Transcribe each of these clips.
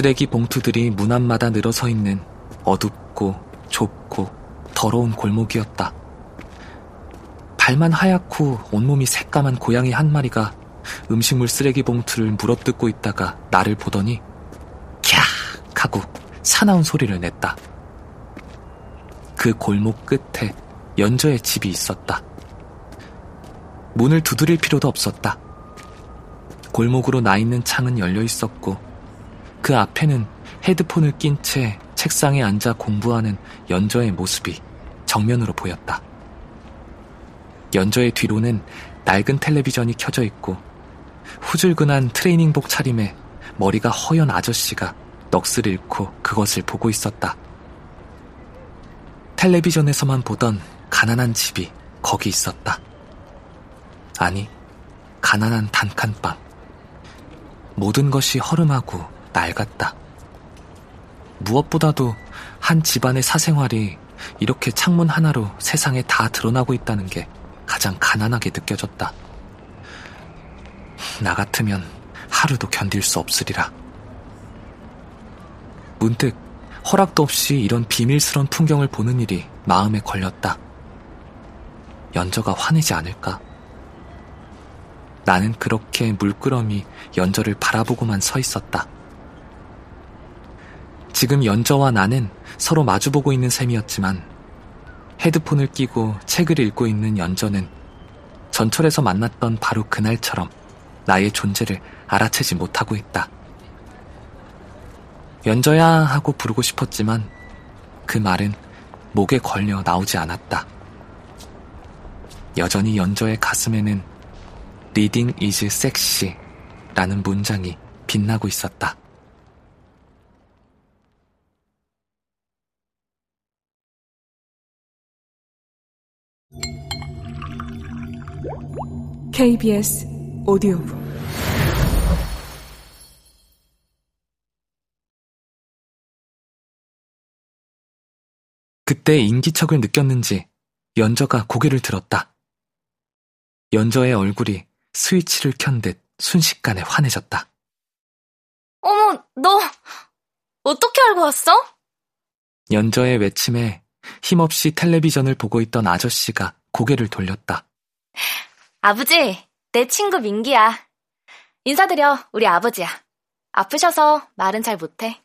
쓰레기 봉투들이 문 앞마다 늘어서 있는 어둡고 좁고 더러운 골목이었다. 발만 하얗고 온몸이 새까만 고양이 한 마리가 음식물 쓰레기 봉투를 물어뜯고 있다가 나를 보더니 캬 하고 사나운 소리를 냈다. 그 골목 끝에 연저의 집이 있었다. 문을 두드릴 필요도 없었다. 골목으로 나 있는 창은 열려 있었고 그 앞에는 헤드폰을 낀 채 책상에 앉아 공부하는 연저의 모습이 정면으로 보였다. 연저의 뒤로는 낡은 텔레비전이 켜져 있고 후줄근한 트레이닝복 차림에 머리가 허연 아저씨가 넋을 잃고 그것을 보고 있었다. 텔레비전에서만 보던 가난한 집이 거기 있었다. 아니, 가난한 단칸방. 모든 것이 허름하고 낡았다. 무엇보다도 한 집안의 사생활이 이렇게 창문 하나로 세상에 다 드러나고 있다는 게 가장 가난하게 느껴졌다. 나 같으면 하루도 견딜 수 없으리라. 문득 허락도 없이 이런 비밀스런 풍경을 보는 일이 마음에 걸렸다. 연저가 화내지 않을까? 나는 그렇게 물끄러미 연저를 바라보고만 서 있었다. 지금 연저와 나는 서로 마주보고 있는 셈이었지만 헤드폰을 끼고 책을 읽고 있는 연저는 전철에서 만났던 바로 그날처럼 나의 존재를 알아채지 못하고 있다. 연저야 하고 부르고 싶었지만 그 말은 목에 걸려 나오지 않았다. 여전히 연저의 가슴에는 Reading is sexy 라는 문장이 빛나고 있었다. KBS 오디오북 그때 인기척을 느꼈는지 연저가 고개를 들었다. 연저의 얼굴이 스위치를 켠 듯 순식간에 환해졌다. 어머, 너 어떻게 알고 왔어? 연저의 외침에 힘없이 텔레비전을 보고 있던 아저씨가 고개를 돌렸다. 아버지, 내 친구 민기야. 인사드려, 우리 아버지야. 아프셔서 말은 잘 못해.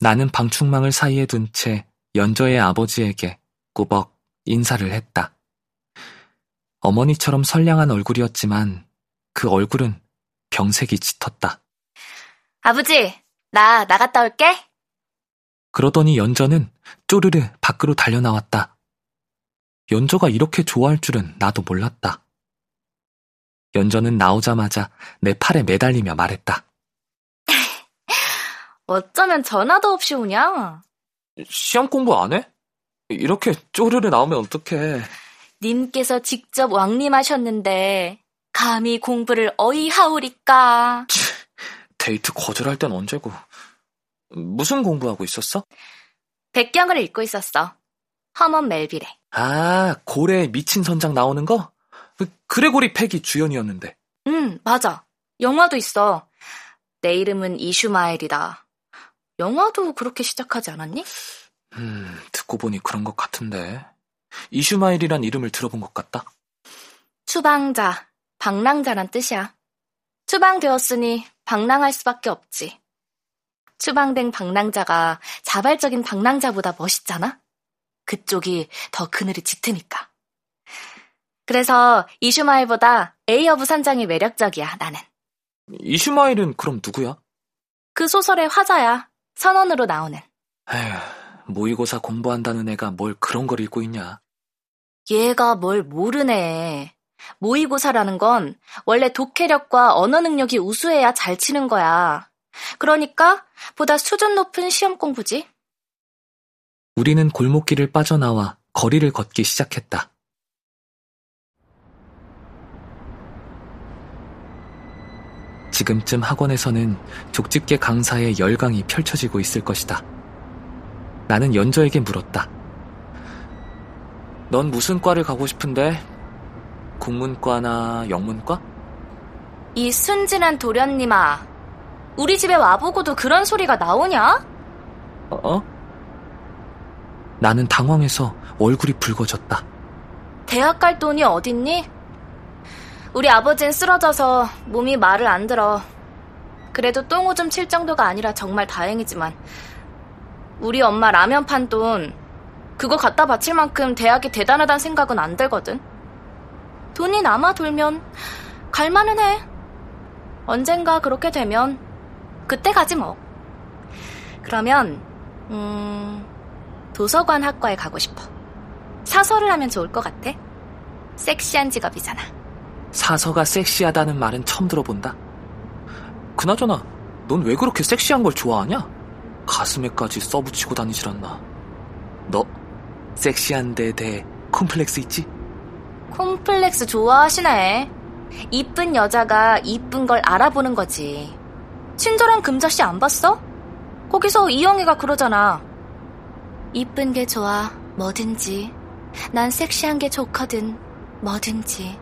나는 방충망을 사이에 둔 채 연저의 아버지에게 꾸벅 인사를 했다. 어머니처럼 선량한 얼굴이었지만 그 얼굴은 병색이 짙었다. 아버지, 나 나갔다 올게. 그러더니 연저는 쪼르르 밖으로 달려나왔다. 연저가 이렇게 좋아할 줄은 나도 몰랐다. 연저는 나오자마자 내 팔에 매달리며 말했다. 어쩌면 전화도 없이 오냐? 시험 공부 안 해? 이렇게 쪼르르 나오면 어떡해. 님께서 직접 왕림하셨는데 감히 공부를 어이하오리까. 데이트 거절할 땐 언제고. 무슨 공부하고 있었어? 백경을 읽고 있었어. 허먼 멜빌에. 아, 고래 미친 선장 나오는 거? 그 그레고리 팩이 주연이었는데. 응, 맞아. 영화도 있어. 내 이름은 이슈마엘이다. 영화도 그렇게 시작하지 않았니? 음, 듣고 보니 그런 것 같은데. 이슈마일이란 이름을 들어본 것 같다. 추방자, 방랑자란 뜻이야. 추방되었으니 방랑할 수밖에 없지. 추방된 방랑자가 자발적인 방랑자보다 멋있잖아? 그쪽이 더 그늘이 짙으니까. 그래서 이슈마일보다 에이허브 선장이 매력적이야, 나는. 이슈마일은 그럼 누구야? 그 소설의 화자야. 선원으로 나오는. 에휴, 모의고사 공부한다는 애가 뭘 그런 걸 읽고 있냐. 얘가 뭘 모르네. 모의고사라는 건 원래 독해력과 언어 능력이 우수해야 잘 치는 거야. 그러니까 보다 수준 높은 시험 공부지. 우리는 골목길을 빠져나와 거리를 걷기 시작했다. 지금쯤 학원에서는 족집게 강사의 열강이 펼쳐지고 있을 것이다. 나는 연저에게 물었다. 넌 무슨 과를 가고 싶은데? 국문과나 영문과? 이 순진한 도련님아. 우리 집에 와보고도 그런 소리가 나오냐? 어? 나는 당황해서 얼굴이 붉어졌다. 대학 갈 돈이 어딨니? 우리 아버진 쓰러져서 몸이 말을 안 들어. 그래도 똥 오줌 칠 정도가 아니라 정말 다행이지만 우리 엄마 라면 판 돈 그거 갖다 바칠 만큼 대학이 대단하단 생각은 안 들거든. 돈이 남아 돌면 갈만은 해. 언젠가 그렇게 되면 그때 가지 뭐. 그러면 음 도서관 학과에 가고 싶어. 사서를 하면 좋을 것 같아. 섹시한 직업이잖아. 사서가 섹시하다는 말은 처음 들어본다. 그나저나, 넌 왜 그렇게 섹시한 걸 좋아하냐? 가슴에까지 써붙이고 다니질 않나. 너, 섹시한 데 대해 콤플렉스 있지? 콤플렉스 좋아하시네. 이쁜 여자가 이쁜 걸 알아보는 거지. 친절한 금자씨 안 봤어? 거기서 이영애가 그러잖아. 이쁜 게 좋아, 뭐든지. 난 섹시한 게 좋거든, 뭐든지.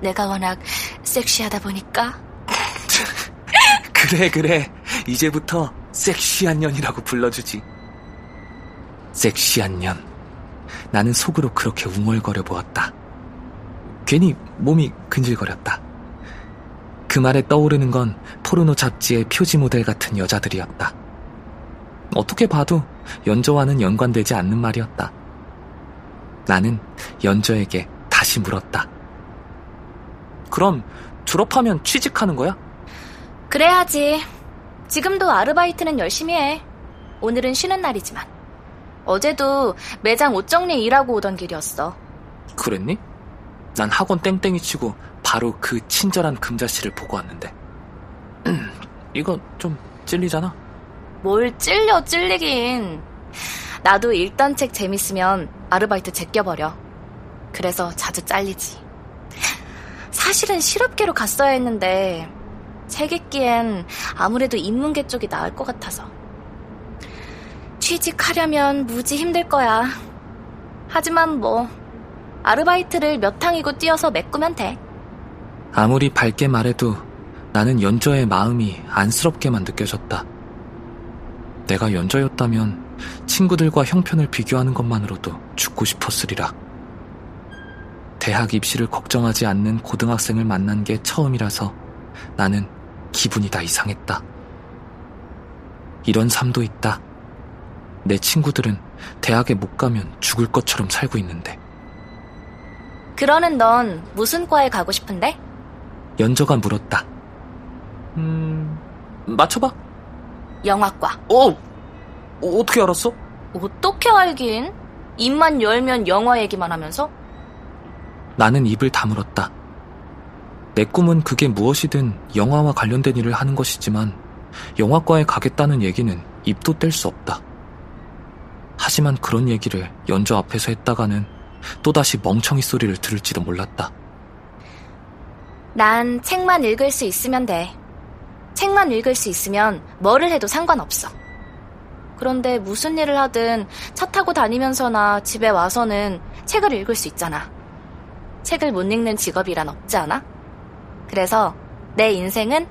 내가 워낙 섹시하다 보니까. 그래, 그래. 이제부터 섹시한 년이라고 불러주지. 섹시한 년. 나는 속으로 그렇게 웅얼거려 보았다. 괜히 몸이 근질거렸다. 그 말에 떠오르는 건 포르노 잡지의 표지 모델 같은 여자들이었다. 어떻게 봐도 연저와는 연관되지 않는 말이었다. 나는 연저에게 다시 물었다. 그럼 졸업하면 취직하는 거야? 그래야지. 지금도 아르바이트는 열심히 해. 오늘은 쉬는 날이지만. 어제도 매장 옷 정리 일하고 오던 길이었어. 그랬니? 난 학원 땡땡이 치고 바로 그 친절한 금자씨를 보고 왔는데. 이거 좀 찔리잖아. 뭘 찔려 찔리긴. 나도 읽던 책 재밌으면 아르바이트 제껴버려. 그래서 자주 잘리지. 사실은 실업계로 갔어야 했는데 책 읽기엔 아무래도 인문계 쪽이 나을 것 같아서. 취직하려면 무지 힘들 거야. 하지만 뭐 아르바이트를 몇 항이고 뛰어서 메꾸면 돼. 아무리 밝게 말해도 나는 연저의 마음이 안쓰럽게만 느껴졌다. 내가 연저였다면 친구들과 형편을 비교하는 것만으로도 죽고 싶었으리라. 대학 입시를 걱정하지 않는 고등학생을 만난 게 처음이라서 나는 기분이 다 이상했다. 이런 삶도 있다. 내 친구들은 대학에 못 가면 죽을 것처럼 살고 있는데. 그러는 넌 무슨 과에 가고 싶은데? 연저가 물었다. 음, 맞춰봐. 영화과. 어, 어떻게 알았어? 어떻게 알긴? 입만 열면 영화 얘기만 하면서? 나는 입을 다물었다. 내 꿈은 그게 무엇이든 영화와 관련된 일을 하는 것이지만 영화과에 가겠다는 얘기는 입도 뗄 수 없다. 하지만 그런 얘기를 연주 앞에서 했다가는 또다시 멍청이 소리를 들을지도 몰랐다. 난 책만 읽을 수 있으면 돼. 책만 읽을 수 있으면 뭐를 해도 상관없어. 그런데 무슨 일을 하든 차 타고 다니면서나 집에 와서는 책을 읽을 수 있잖아. 책을 못 읽는 직업이란 없지 않아? 그래서 내 인생은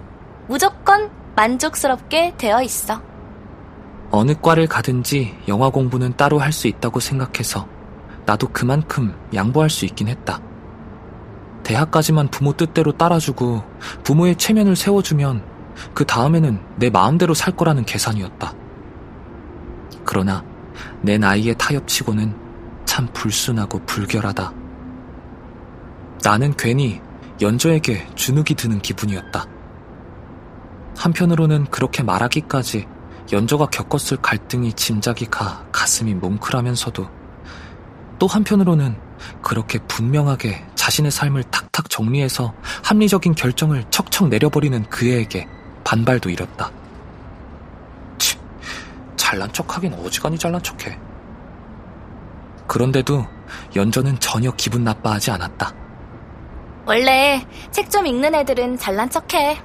무조건 만족스럽게 되어 있어. 어느 과를 가든지 영화 공부는 따로 할 수 있다고 생각해서 나도 그만큼 양보할 수 있긴 했다. 대학까지만 부모 뜻대로 따라주고 부모의 체면을 세워주면 그 다음에는 내 마음대로 살 거라는 계산이었다. 그러나 내 나이에 타협치고는 참 불순하고 불결하다. 나는 괜히 연저에게 주눅이 드는 기분이었다. 한편으로는 그렇게 말하기까지 연저가 겪었을 갈등이 짐작이 가 가슴이 뭉클하면서도 또 한편으로는 그렇게 분명하게 자신의 삶을 탁탁 정리해서 합리적인 결정을 척척 내려버리는 그애에게 반발도 일었다. 치, 잘난 척하긴 어지간히 잘난 척해. 그런데도 연저는 전혀 기분 나빠하지 않았다. 원래 책 좀 읽는 애들은 잘난 척해.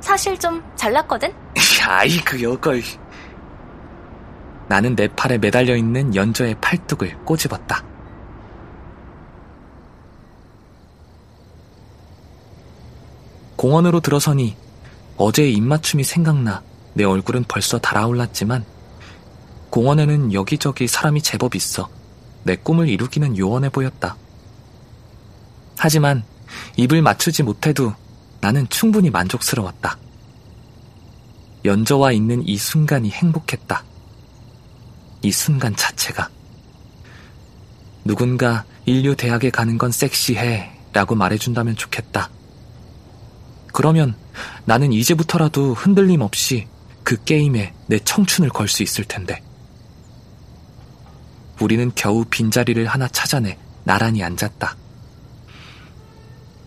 사실 좀 잘났거든? 아이 그 여걸. 나는 내 팔에 매달려 있는 연저의 팔뚝을 꼬집었다. 공원으로 들어서니 어제의 입맞춤이 생각나 내 얼굴은 벌써 달아올랐지만 공원에는 여기저기 사람이 제법 있어 내 꿈을 이루기는 요원해 보였다. 하지만 입을 맞추지 못해도 나는 충분히 만족스러웠다. 연저와 있는 이 순간이 행복했다. 이 순간 자체가. 누군가 인류 대학에 가는 건 섹시해 라고 말해준다면 좋겠다. 그러면 나는 이제부터라도 흔들림 없이 그 게임에 내 청춘을 걸 수 있을 텐데. 우리는 겨우 빈자리를 하나 찾아내 나란히 앉았다.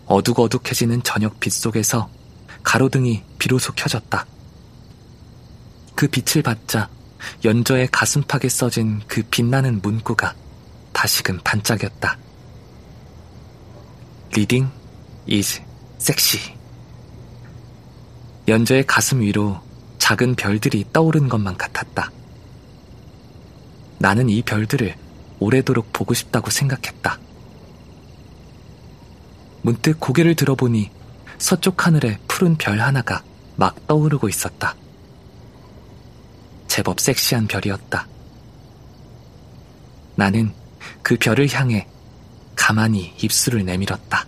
어둑어둑해지는 저녁 빛 속에서 가로등이 비로소 켜졌다. 그 빛을 받자 연저의 가슴팍에 써진 그 빛나는 문구가 다시금 반짝였다. Reading is sexy. 연저의 가슴 위로 작은 별들이 떠오른 것만 같았다. 나는 이 별들을 오래도록 보고 싶다고 생각했다. 문득 고개를 들어보니 서쪽 하늘에 푸른 별 하나가 막 떠오르고 있었다. 제법 섹시한 별이었다. 나는 그 별을 향해 가만히 입술을 내밀었다.